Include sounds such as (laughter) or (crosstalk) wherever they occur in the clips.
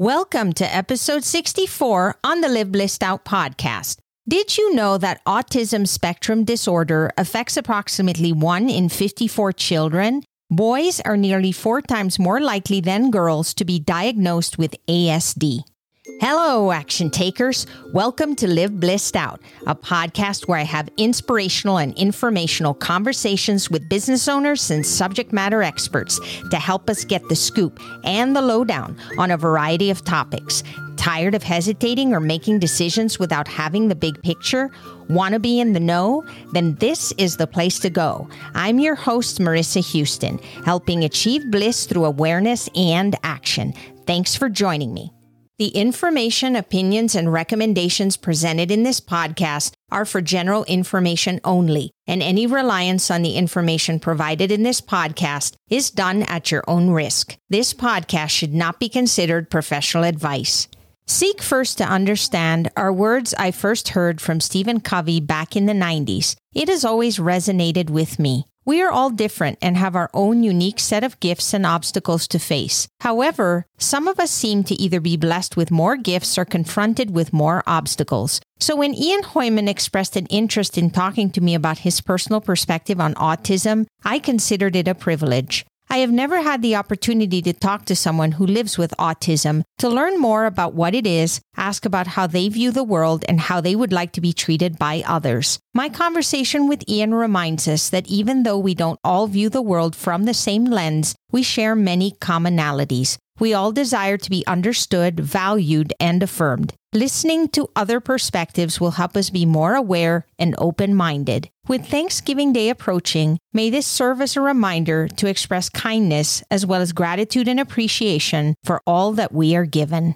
Welcome to episode 64 on the Live Blissed Out podcast. Did you know that autism spectrum disorder affects approximately 1 in 54 children? Boys are nearly four times more likely than girls to be diagnosed with ASD. Hello, action takers. Welcome to Live Blissed Out, a podcast where I have inspirational and informational conversations with business owners and subject matter experts to help us get the scoop and the lowdown on a variety of topics. Tired of hesitating or making decisions without having the big picture? Want to be in the know? Then this is the place to go. I'm your host, Marissa Houston, helping achieve bliss through awareness and action. Thanks for joining me. The information, opinions, and recommendations presented in this podcast are for general information only, and any reliance on the information provided in this podcast is done at your own risk. This podcast should not be considered professional advice. Seek first to understand are words I first heard from Stephen Covey back in the 90s. It has always resonated with me. We are all different and have our own unique set of gifts and obstacles to face. However, some of us seem to either be blessed with more gifts or confronted with more obstacles. So when Ian Hoyman expressed an interest in talking to me about his personal perspective on autism, I considered it a privilege. I have never had the opportunity to talk to someone who lives with autism to learn more about what it is, ask about how they view the world, and how they would like to be treated by others. My conversation with Ian reminds us that even though we don't all view the world from the same lens, we share many commonalities. We all desire to be understood, valued, and affirmed. Listening to other perspectives will help us be more aware and open minded. With Thanksgiving Day approaching, may this serve as a reminder to express kindness as well as gratitude and appreciation for all that we are given.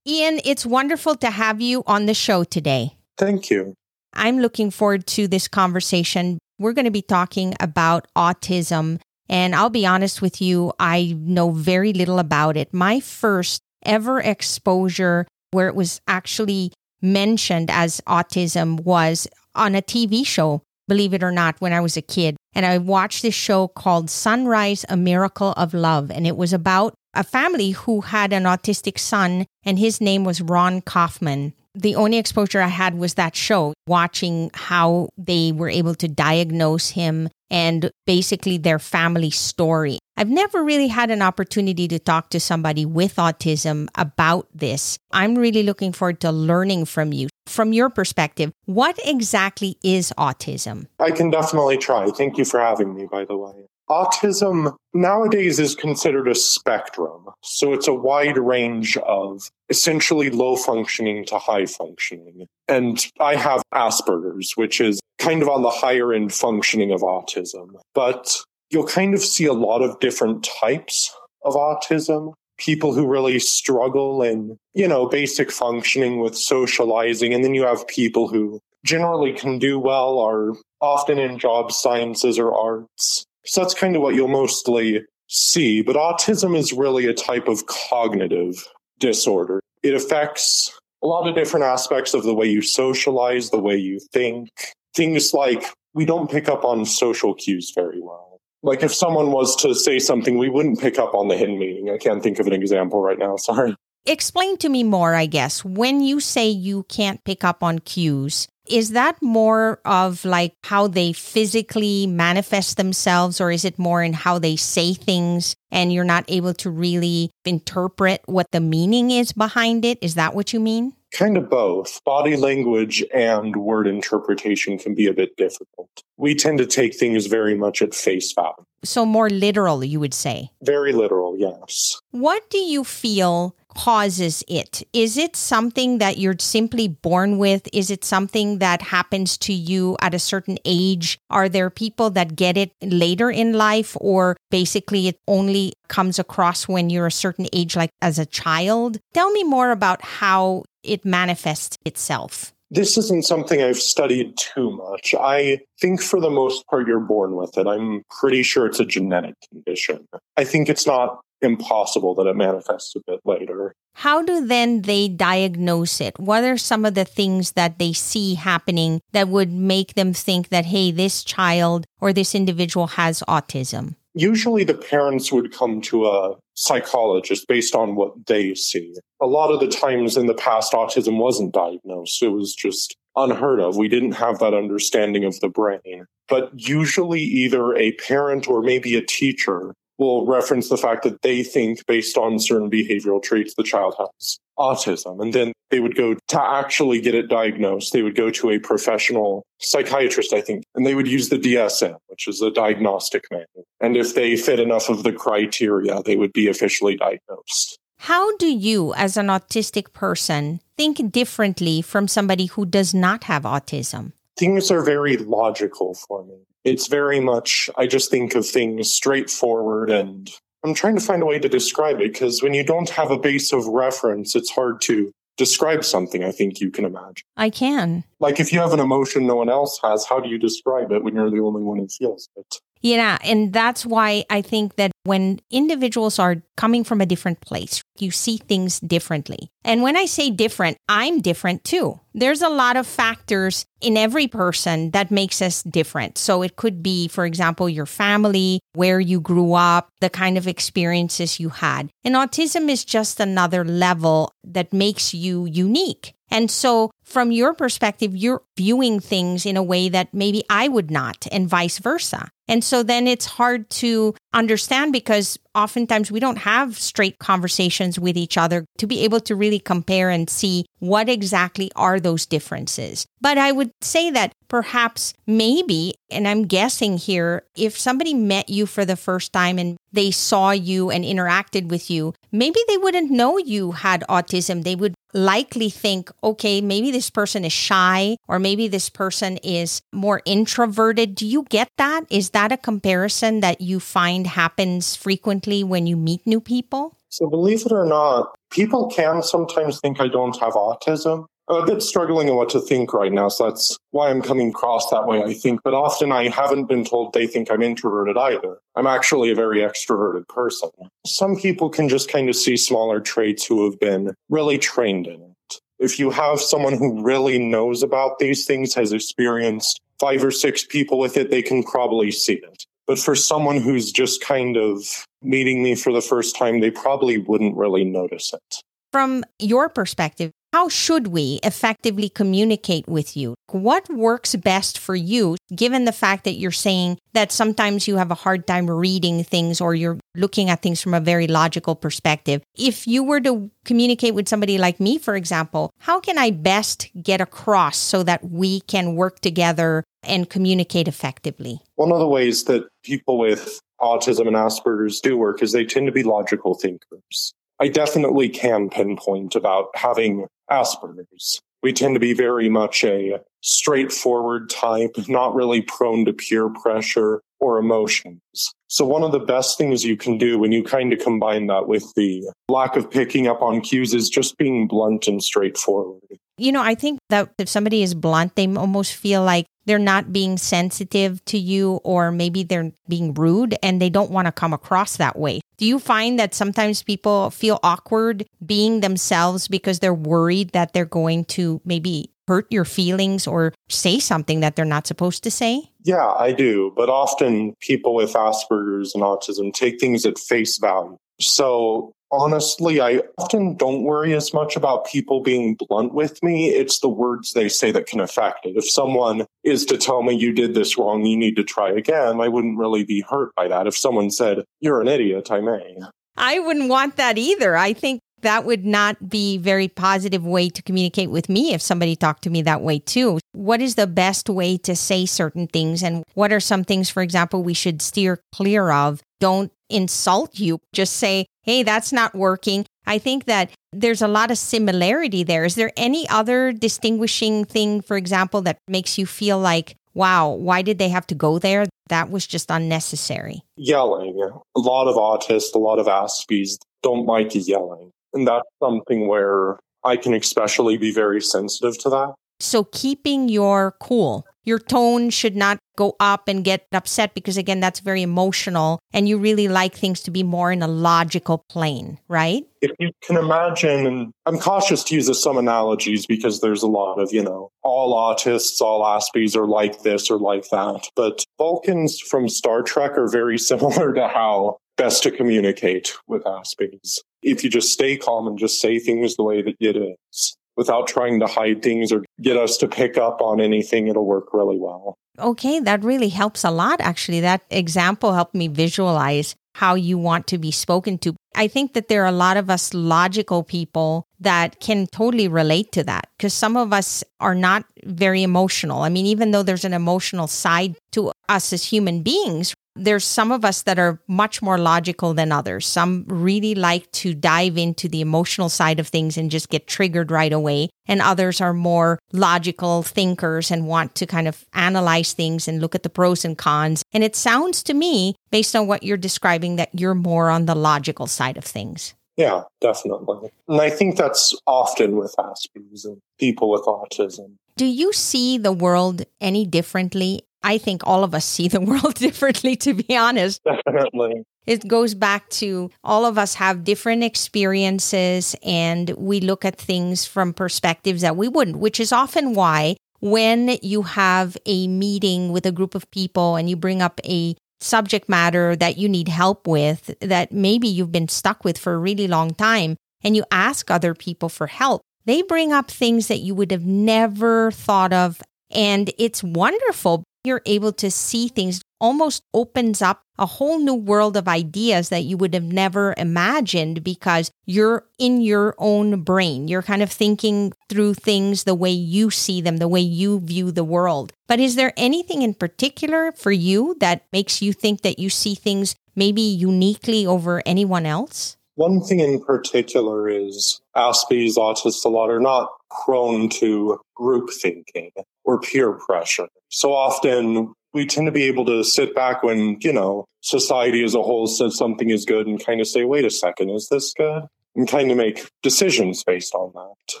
Ian, it's wonderful to have you on the show today. Thank you. I'm looking forward to this conversation. We're going to be talking about autism and I'll be honest with you, I know very little about it. My first ever exposure where it was actually mentioned as autism was on a TV show, believe it or not, when I was a kid. And I watched this show called Son-Rise, A Miracle of Love. And it was about a family who had an autistic son, and his name was Raun Kaufman the only exposure I had was that show, watching how they were able to diagnose him and basically their family story. I've never really had an opportunity to talk to somebody with autism about this. I'm really looking forward to learning from you. From your perspective, what exactly is autism? I can definitely try. Thank you for having me, by the way. Autism nowadays is considered a spectrum. So it's a wide range of essentially low functioning to high functioning. And I have Asperger's, which is kind of on the higher end functioning of autism. But you'll kind of see a lot of different types of autism. People who really struggle in, you know, basic functioning with socializing. And then you have people who generally can do well, are often in job sciences or arts so that's kind of what you'll mostly see. But autism is really a type of cognitive disorder. It affects a lot of different aspects of the way you socialize, the way you think. Things like we don't pick up on social cues very well. Like if someone was to say something, we wouldn't pick up on the hidden meaning. I can't think of an example right now. (laughs) Sorry. Explain to me more, I guess. When you say you can't pick up on cues, is that more of like how they physically manifest themselves, or is it more in how they say things and you're not able to really interpret what the meaning is behind it? Is that what you mean? Kind of both. Body language and word interpretation can be a bit difficult. We tend to take things very much at face value. So, more literal, you would say? Very literal, yes. What do you feel causes it? Is it something that you're simply born with? Is it something that happens to you at a certain age? Are there people that get it later in life, or basically it only comes across when you're a certain age, like as a child? Tell me more about how it manifests itself. This isn't something I've studied too much. I think for the most part, you're born with it. I'm pretty sure it's a genetic condition. I think it's not impossible that it manifests a bit later. How do then they diagnose it? What are some of the things that they see happening that would make them think that, hey, this child or this individual has autism? Usually the parents would come to a psychologist based on what they see. A lot of the times in the past, autism wasn't diagnosed. It was just unheard of. We didn't have that understanding of the brain. But usually either a parent or maybe a teacher will reference the fact that they think based on certain behavioral traits the child has autism. And then they would go to actually get it diagnosed. They would go to a professional psychiatrist, I think, and they would use the DSM, which is a diagnostic manual. And if they fit enough of the criteria, they would be officially diagnosed. How do you, as an autistic person, think differently from somebody who does not have autism? Things are very logical for me. It's very much, I just think of things straightforward and I'm trying to find a way to describe it because when you don't have a base of reference, it's hard to describe something, I think you can imagine. I can. Like if you have an emotion no one else has, how do you describe it when you're the only one who feels it? Yeah. And that's why I think that when individuals are coming from a different place, you see things differently. And when I say different, I'm different too. There's a lot of factors in every person that makes us different. So it could be, for example, your family, where you grew up, the kind of experiences you had. And autism is just another level that makes you unique. And so, from your perspective, you're viewing things in a way that maybe I would not, and vice versa. And so then it's hard to understand because oftentimes we don't have straight conversations with each other to be able to really compare and see what exactly are those differences. But I would say that perhaps maybe, and I'm guessing here, if somebody met you for the first time and they saw you and interacted with you, maybe they wouldn't know you had autism. They would likely think, okay, maybe this person is shy or maybe this person is more introverted. Do you get that? Is that a comparison that you find happens frequently when you meet new people? So, believe it or not, people can sometimes think I don't have autism. I'm a bit struggling on what to think right now, so that's why I'm coming across that way, I think. But often I haven't been told they think I'm introverted either. I'm actually a very extroverted person. Some people can just kind of see smaller traits who have been really trained in it. If you have someone who really knows about these things, has experienced five or six people with it, they can probably see it. But for someone who's just kind of meeting me for the first time, they probably wouldn't really notice it. From your perspective, how should we effectively communicate with you? What works best for you, given the fact that you're saying that sometimes you have a hard time reading things or you're looking at things from a very logical perspective? If you were to communicate with somebody like me, for example, how can I best get across so that we can work together and communicate effectively? One of the ways that people with autism and Asperger's do work is they tend to be logical thinkers. I definitely can pinpoint about having Asperger's. We tend to be very much a straightforward type, not really prone to peer pressure or emotions. So one of the best things you can do when you kind of combine that with the lack of picking up on cues is just being blunt and straightforward. You know, I think that if somebody is blunt, they almost feel like they're not being sensitive to you or maybe they're being rude and they don't want to come across that way. Do you find that sometimes people feel awkward being themselves because they're worried that they're going to maybe hurt your feelings or say something that they're not supposed to say? Yeah, I do. But often people with Asperger's and autism take things at face value. So honestly, I often don't worry as much about people being blunt with me. It's the words they say that can affect it. If someone is to tell me you did this wrong, you need to try again, I wouldn't really be hurt by that. If someone said, you're an idiot, I may. I wouldn't want that either. I think that would not be very positive way to communicate with me if somebody talked to me that way too. What is the best way to say certain things and what are some things for example we should steer clear of? Don't insult you. Just say, hey, that's not working. I think that there's a lot of similarity there. Is there any other distinguishing thing, for example, that makes you feel like, wow, why did they have to go there? That was just unnecessary. Yelling. A lot of autists, a lot of Aspies don't like yelling. And that's something where I can especially be very sensitive to that. So keeping your cool your tone should not go up and get upset because, again, that's very emotional. And you really like things to be more in a logical plane, right? If you can imagine, and I'm cautious to use some analogies because there's a lot of, you know, all autists, all Aspies are like this or like that. But Vulcans from Star Trek are very (laughs) similar to how best to communicate with Aspies. If you just stay calm and just say things the way that it is, without trying to hide things or get us to pick up on anything, it'll work really well. Okay, that really helps a lot, actually. That example helped me visualize how you want to be spoken to. I think that there are a lot of us logical people that can totally relate to that because some of us are not very emotional. I mean, even though there's an emotional side to us as human beings, there's some of us that are much more logical than others. Some really like to dive into the emotional side of things and just get triggered right away. And others are more logical thinkers and want to kind of analyze things and look at the pros and cons. And it sounds to me, based on what you're describing, that you're more on the logical side of things. Yeah, definitely. And I think that's often with Asperger's and people with autism. Do you see the world any differently I think all of us see the (laughs) world (laughs) differently, to be honest. Definitely. It goes back to all of us have different experiences and we look at things from perspectives that we wouldn't, which is often why when you have a meeting with a group of people and you bring up a subject matter that you need help with that maybe you've been stuck with for a really long time and you ask other people for help, they bring up things that you would have never thought of. And it's wonderful you're able to see things almost opens up a whole new world of ideas that you would have never imagined because you're in your own brain. You're kind of thinking through things the way you see them, the way you view the world. But is there anything in particular for you that makes you think that you see things maybe uniquely over anyone else? One thing in particular is Aspies, autists a lot are not prone to group thinking or peer pressure. So often we tend to be able to sit back when, you know, society as a whole says something is good and kind of say, wait a second, is this good? And kind of make decisions based on that.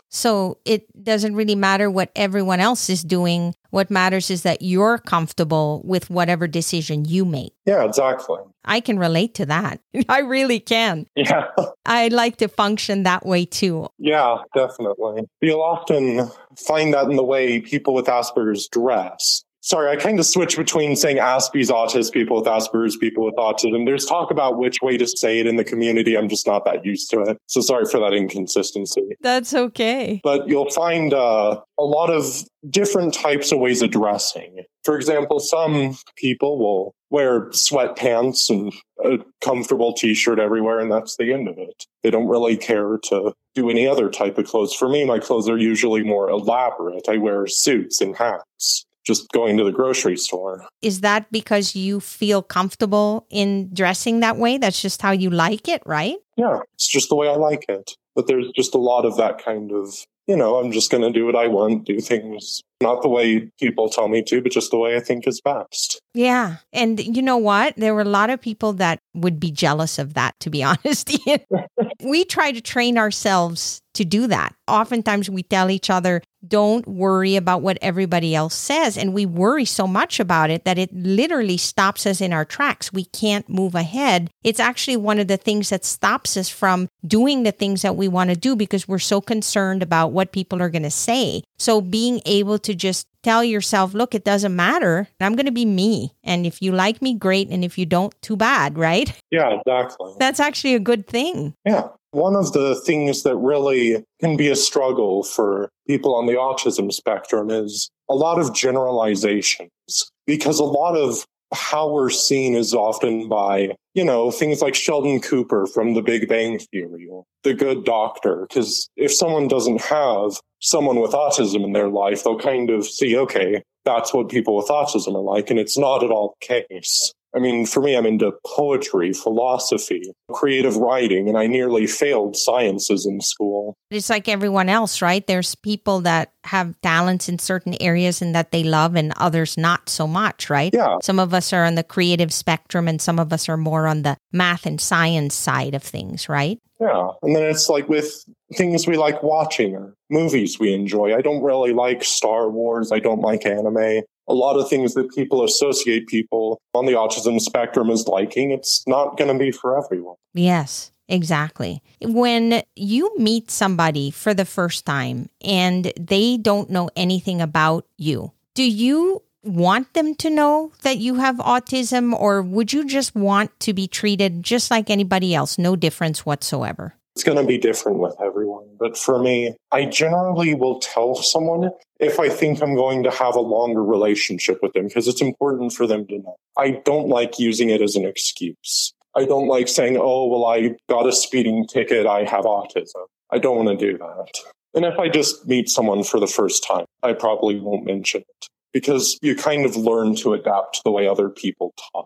So it doesn't really matter what everyone else is doing. What matters is that you're comfortable with whatever decision you make. Yeah, exactly. I can relate to that. (laughs) I really can. Yeah. I like to function that way too. Yeah, definitely. You'll often find that in the way people with Asperger's dress sorry, I kind of switch between saying Aspies autism, people with Asperger's, people with autism. There's talk about which way to say it in the community. I'm just not that used to it. So sorry for that inconsistency. That's okay. But you'll find uh, a lot of different types of ways of dressing. For example, some people will wear sweatpants and a comfortable t-shirt everywhere and that's the end of it. They don't really care to do any other type of clothes. For me, my clothes are usually more elaborate. I wear suits and hats just going to the grocery store. Is that because you feel comfortable in dressing that way? That's just how you like it, right? Yeah, it's just the way I like it. But there's just a lot of that kind of, you know, I'm just going to do what I want, do things not the way people tell me to, but just the way I think is best. Yeah. And you know what? There were a lot of people that would be jealous of that, to be (laughs) honest. (laughs) we try to train ourselves to do that. Oftentimes we tell each other, don't worry about what everybody else says. And we worry so much about it that it literally stops us in our tracks. We can't move ahead. It's actually one of the things that stops us from doing the things that we want to do because we're so concerned about what people are going to say. So being able to just tell yourself, look, it doesn't matter. I'm going to be me. And if you like me, great. And if you don't, too bad, right? Yeah, exactly. That's actually a good thing. Yeah. One of the things that really can be a struggle for people on the autism spectrum is a lot of generalizations because a lot of how we're seen is often by, you know, things like Sheldon Cooper from The Big Bang Theory, or the good doctor. Because if someone doesn't have someone with autism in their life, they'll kind of see, okay, that's what people with autism are like. And it's not at all the case. I mean, for me, I'm into poetry, philosophy, creative writing, and I nearly failed sciences in school. It's like everyone else, right? There's people that have talents in certain areas and that they love, and others not so much, right? Yeah. Some of us are on the creative spectrum, and some of us are more on the math and science side of things, right? Yeah. And then it's like with things we like watching or movies we enjoy. I don't really like Star Wars. I don't like anime a lot of things that people associate people on the autism spectrum as liking, it's not going to be for everyone. Yes. Exactly. When you meet somebody for the first time and they don't know anything about you, do you want them to know that you have autism, or would you just want to be treated just like anybody else, no difference whatsoever? It's going to be different with everyone. But for me, I generally will tell someone if I think I'm going to have a longer relationship with them because it's important for them to know. I don't like using it as an excuse. I don't like saying, oh, well, I got a speeding ticket. I have autism. I don't want to do that. And if I just meet someone for the first time, I probably won't mention it because you kind of learn to adapt to the way other people talk.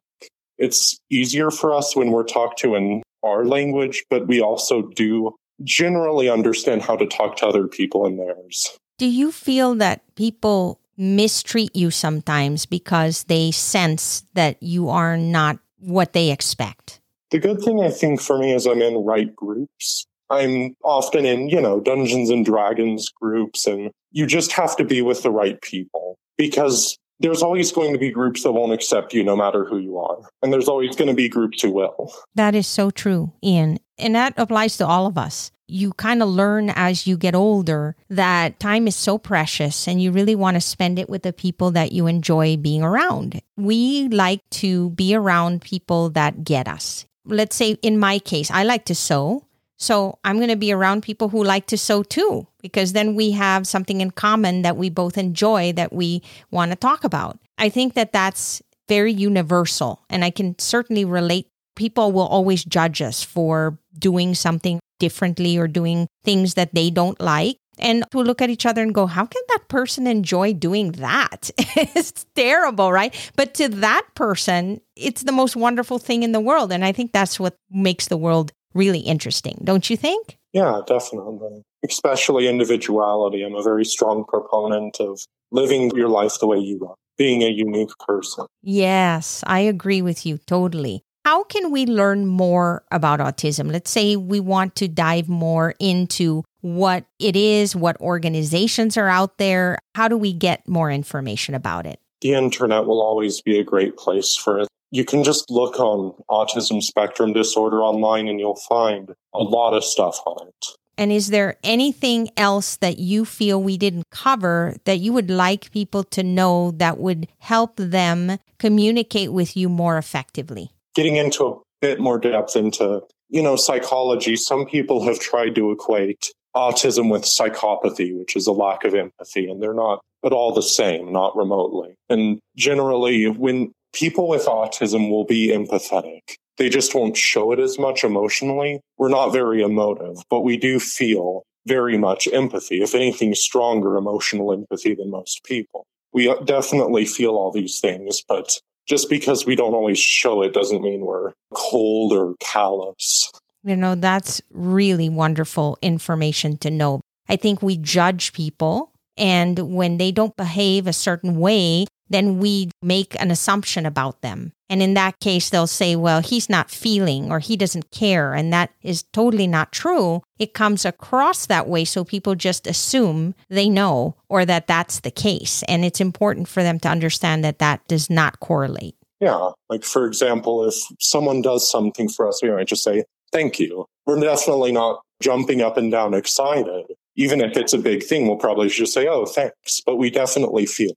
It's easier for us when we're talked to in our language, but we also do generally understand how to talk to other people in theirs. Do you feel that people mistreat you sometimes because they sense that you are not what they expect? The good thing I think for me is I'm in right groups. I'm often in, you know, Dungeons and Dragons groups, and you just have to be with the right people because there's always going to be groups that won't accept you no matter who you are. And there's always going to be groups who will. That is so true, Ian. And that applies to all of us. You kind of learn as you get older that time is so precious and you really want to spend it with the people that you enjoy being around. We like to be around people that get us. Let's say in my case, I like to sew. So I'm going to be around people who like to sew too, because then we have something in common that we both enjoy that we want to talk about. I think that that's very universal. And I can certainly relate. People will always judge us for doing something differently or doing things that they don't like. And to look at each other and go, how can that person enjoy doing that? (laughs) it's terrible, right? But to that person, it's the most wonderful thing in the world. And I think that's what makes the world really interesting, don't you think? Yeah, definitely. Especially individuality. I'm a very strong proponent of living your life the way you are, being a unique person. Yes, I agree with you totally. How can we learn more about autism? Let's say we want to dive more into what it is, what organizations are out there. How do we get more information about it? The internet will always be a great place for it you can just look on autism spectrum disorder online and you'll find a lot of stuff on it. And is there anything else that you feel we didn't cover that you would like people to know that would help them communicate with you more effectively? Getting into a bit more depth into, you know, psychology, some people have tried to equate autism with psychopathy, which is a lack of empathy, and they're not at all the same, not remotely. And generally, when people with autism will be empathetic. They just won't show it as much emotionally. We're not very emotive, but we do feel very much empathy, if anything, stronger emotional empathy than most people. We uh, definitely feel all these things, but just because we don't always show it doesn't mean we're cold or callous. You know, that's really wonderful information to know. I think we judge people, and when they don't behave a certain way, then we make an assumption about them. And in that case, they'll say, well, he's not feeling or he doesn't care. And that is totally not true. It comes across that way. So people just assume they know or that that's the case. And it's important for them to understand that that does not correlate. Yeah. Like, for example, if someone does something for us, we might just say, thank you. We're definitely not jumping up and down excited. Even if it's a big thing, we'll probably just say, oh, thanks. But we definitely feel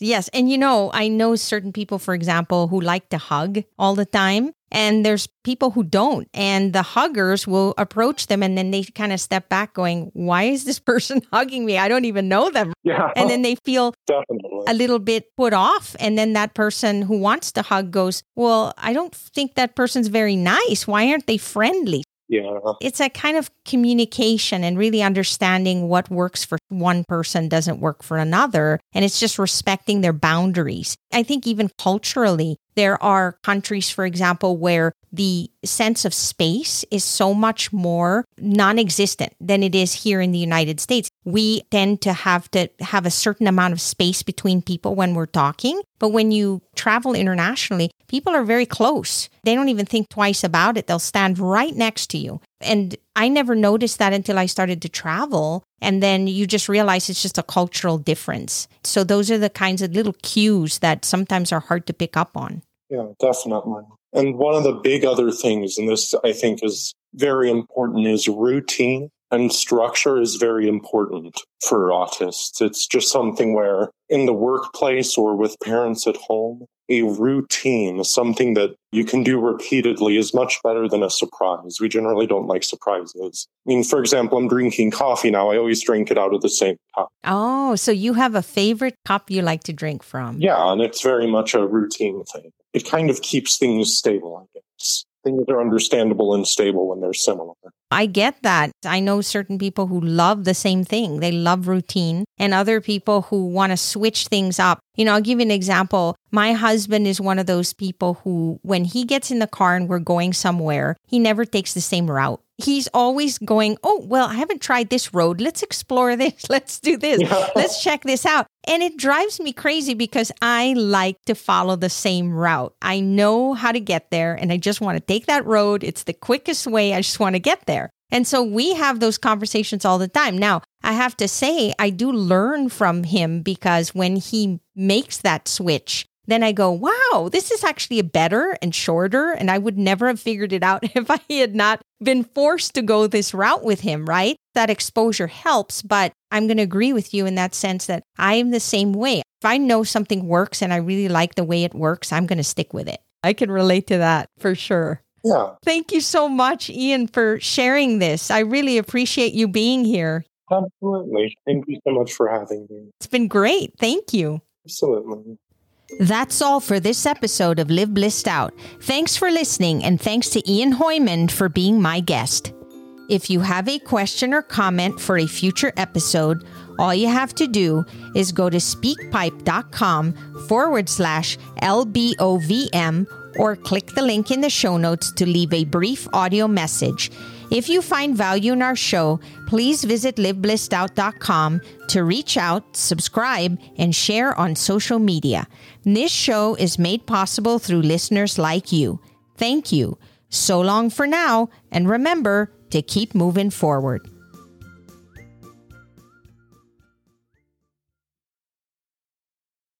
Yes. And you know, I know certain people, for example, who like to hug all the time. And there's people who don't. And the huggers will approach them and then they kind of step back, going, Why is this (laughs) person hugging me? I don't even know them. Yeah. And then they feel Definitely. a little bit put off. And then that person who wants to hug goes, Well, I don't think that person's very nice. Why aren't they friendly? Yeah. It's a kind of communication and really understanding what works for one person doesn't work for another. And it's just respecting their boundaries. I think even culturally, there are countries, for example, where the sense of space is so much more non existent than it is here in the United States. We tend to have to have a certain amount of space between people when we're talking. But when you travel internationally, people are very close. They don't even think twice about it. They'll stand right next to you. And I never noticed that until I started to travel. And then you just realize it's just a cultural difference. So those are the kinds of little cues that sometimes are hard to pick up on. Yeah, definitely. And one of the big other things, and this I think is very important, is routine. And structure is very important for autists. It's just something where in the workplace or with parents at home, a routine, something that you can do repeatedly is much better than a surprise. We generally don't like surprises. I mean, for example, I'm drinking coffee now. I always drink it out of the same cup. Oh, so you have a favorite cup you like to drink from? Yeah, and it's very much a routine thing. It kind of keeps things stable, I guess things are understandable and stable when they're similar. I get that. I know certain people who love the same thing. They love routine and other people who want to switch things up. You know, I'll give you an example. My husband is one of those people who, when he gets in the car and we're going somewhere, he never takes the same route he's always going, Oh, well, I haven't tried this road. Let's explore this. (laughs) Let's do this. Yeah. Let's check this out. And it drives me crazy because I like to follow the same route. I know how to get there and I just want to take that road. It's the quickest way. I just want to get there. And so we have those conversations all the time. Now, I have to say, I do learn from him because when he makes that switch, then I go, wow, this is actually a better and shorter. And I would never have figured it out (laughs) if I had not been forced to go this route with him, right? That exposure helps. But I'm going to agree with you in that sense that I am the same way. If I know something works and I really like the way it works, I'm going to stick with it. I can relate to that for sure. Yeah. Thank you so much, Ian, for sharing this. I really appreciate you being here. Absolutely. Thank you so much for having me. It's been great. Thank you. Absolutely. That's all for this episode of Live Blissed Out. Thanks for listening, and thanks to Ian Hoyman for being my guest. If you have a question or comment for a future episode, all you have to do is go to speakpipe.com forward slash LBOVM or click the link in the show notes to leave a brief audio message. If you find value in our show, please visit liveblissed.out.com to reach out, subscribe, and share on social media. This show is made possible through listeners like you. Thank you. So long for now, and remember to keep moving forward.